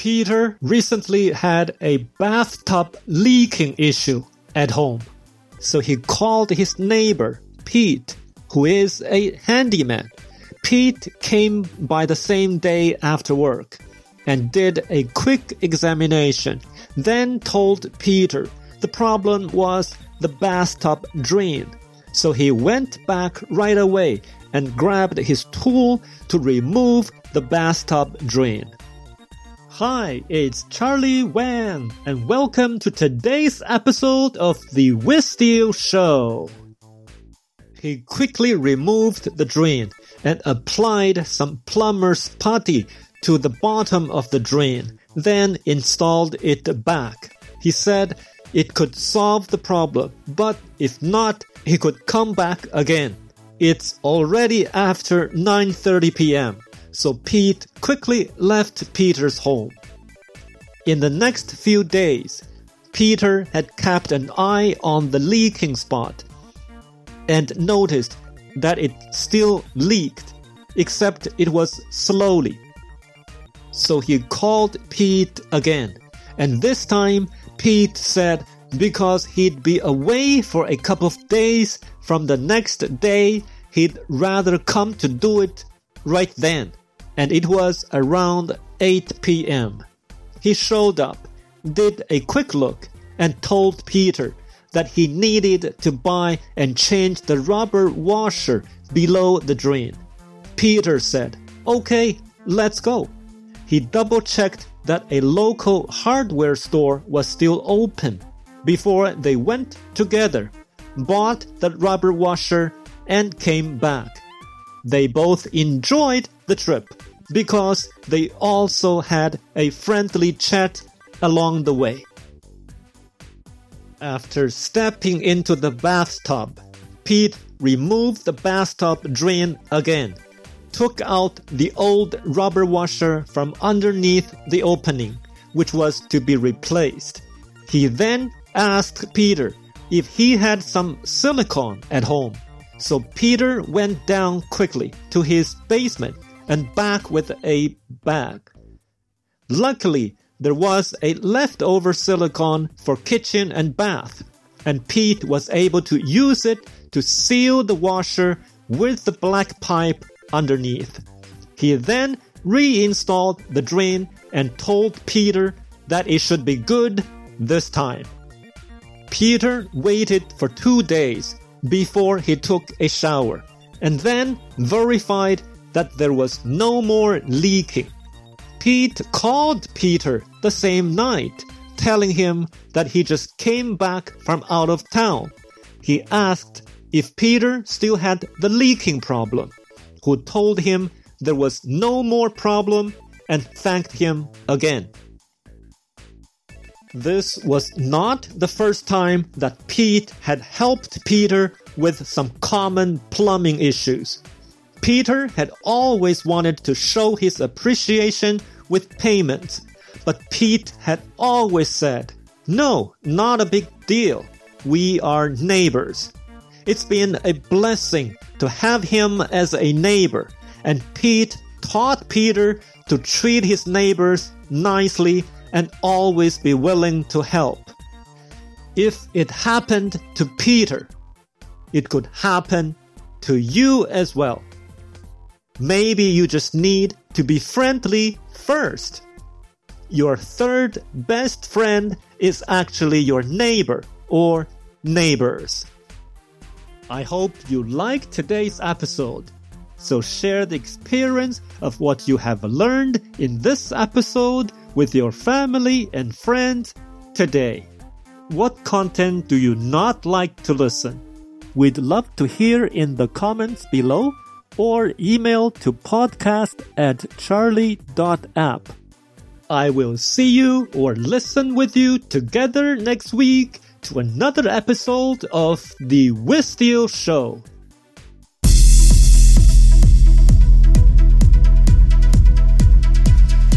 Peter recently had a bathtub leaking issue at home. So he called his neighbor, Pete, who is a handyman. Pete came by the same day after work and did a quick examination, then told Peter the problem was the bathtub drain. So he went back right away and grabbed his tool to remove the bathtub drain. Hi, it's Charlie Wan, and welcome to today's episode of The Wissteel Show. He quickly removed the drain and applied some plumber's putty to the bottom of the drain, then installed it back. He said it could solve the problem, but if not, he could come back again. It's already after 9:30 p.m., so Pete quickly left Peter's home. In the next few days, Peter had kept an eye on the leaking spot and noticed that it still leaked, except it was slowly. So he called Pete again, and this time Pete said because he'd be away for a couple of days from the next day, he'd rather come to do it right then. And it was around 8 p.m. He showed up, did a quick look, and told Peter that he needed to buy and change the rubber washer below the drain. Peter said, Okay, let's go. He double checked that a local hardware store was still open before they went together, bought the rubber washer, and came back. They both enjoyed the trip because they also had a friendly chat along the way. After stepping into the bathtub, Pete removed the bathtub drain again, took out the old rubber washer from underneath the opening, which was to be replaced. He then asked Peter if he had some silicone at home. So Peter went down quickly to his basement and back with a bag. Luckily, there was a leftover silicone for kitchen and bath, and Pete was able to use it to seal the washer with the black pipe underneath. He then reinstalled the drain and told Peter that it should be good this time. Peter waited for two days before he took a shower and then verified that there was no more leaking. Pete called Peter the same night, telling him that he just came back from out of town. He asked if Peter still had the leaking problem, who told him there was no more problem and thanked him again. This was not the first time that Pete had helped Peter with some common plumbing issues. Peter had always wanted to show his appreciation with payments, but Pete had always said, No, not a big deal. We are neighbors. It's been a blessing to have him as a neighbor, and Pete taught Peter to treat his neighbors nicely and always be willing to help. If it happened to Peter, it could happen to you as well. Maybe you just need to be friendly first. Your third best friend is actually your neighbor or neighbors. I hope you liked today's episode. So share the experience of what you have learned in this episode with your family and friends today. What content do you not like to listen? We'd love to hear in the comments below or email to podcast at charlie.app. I will see you or listen with you together next week to another episode of The Wissteel Show.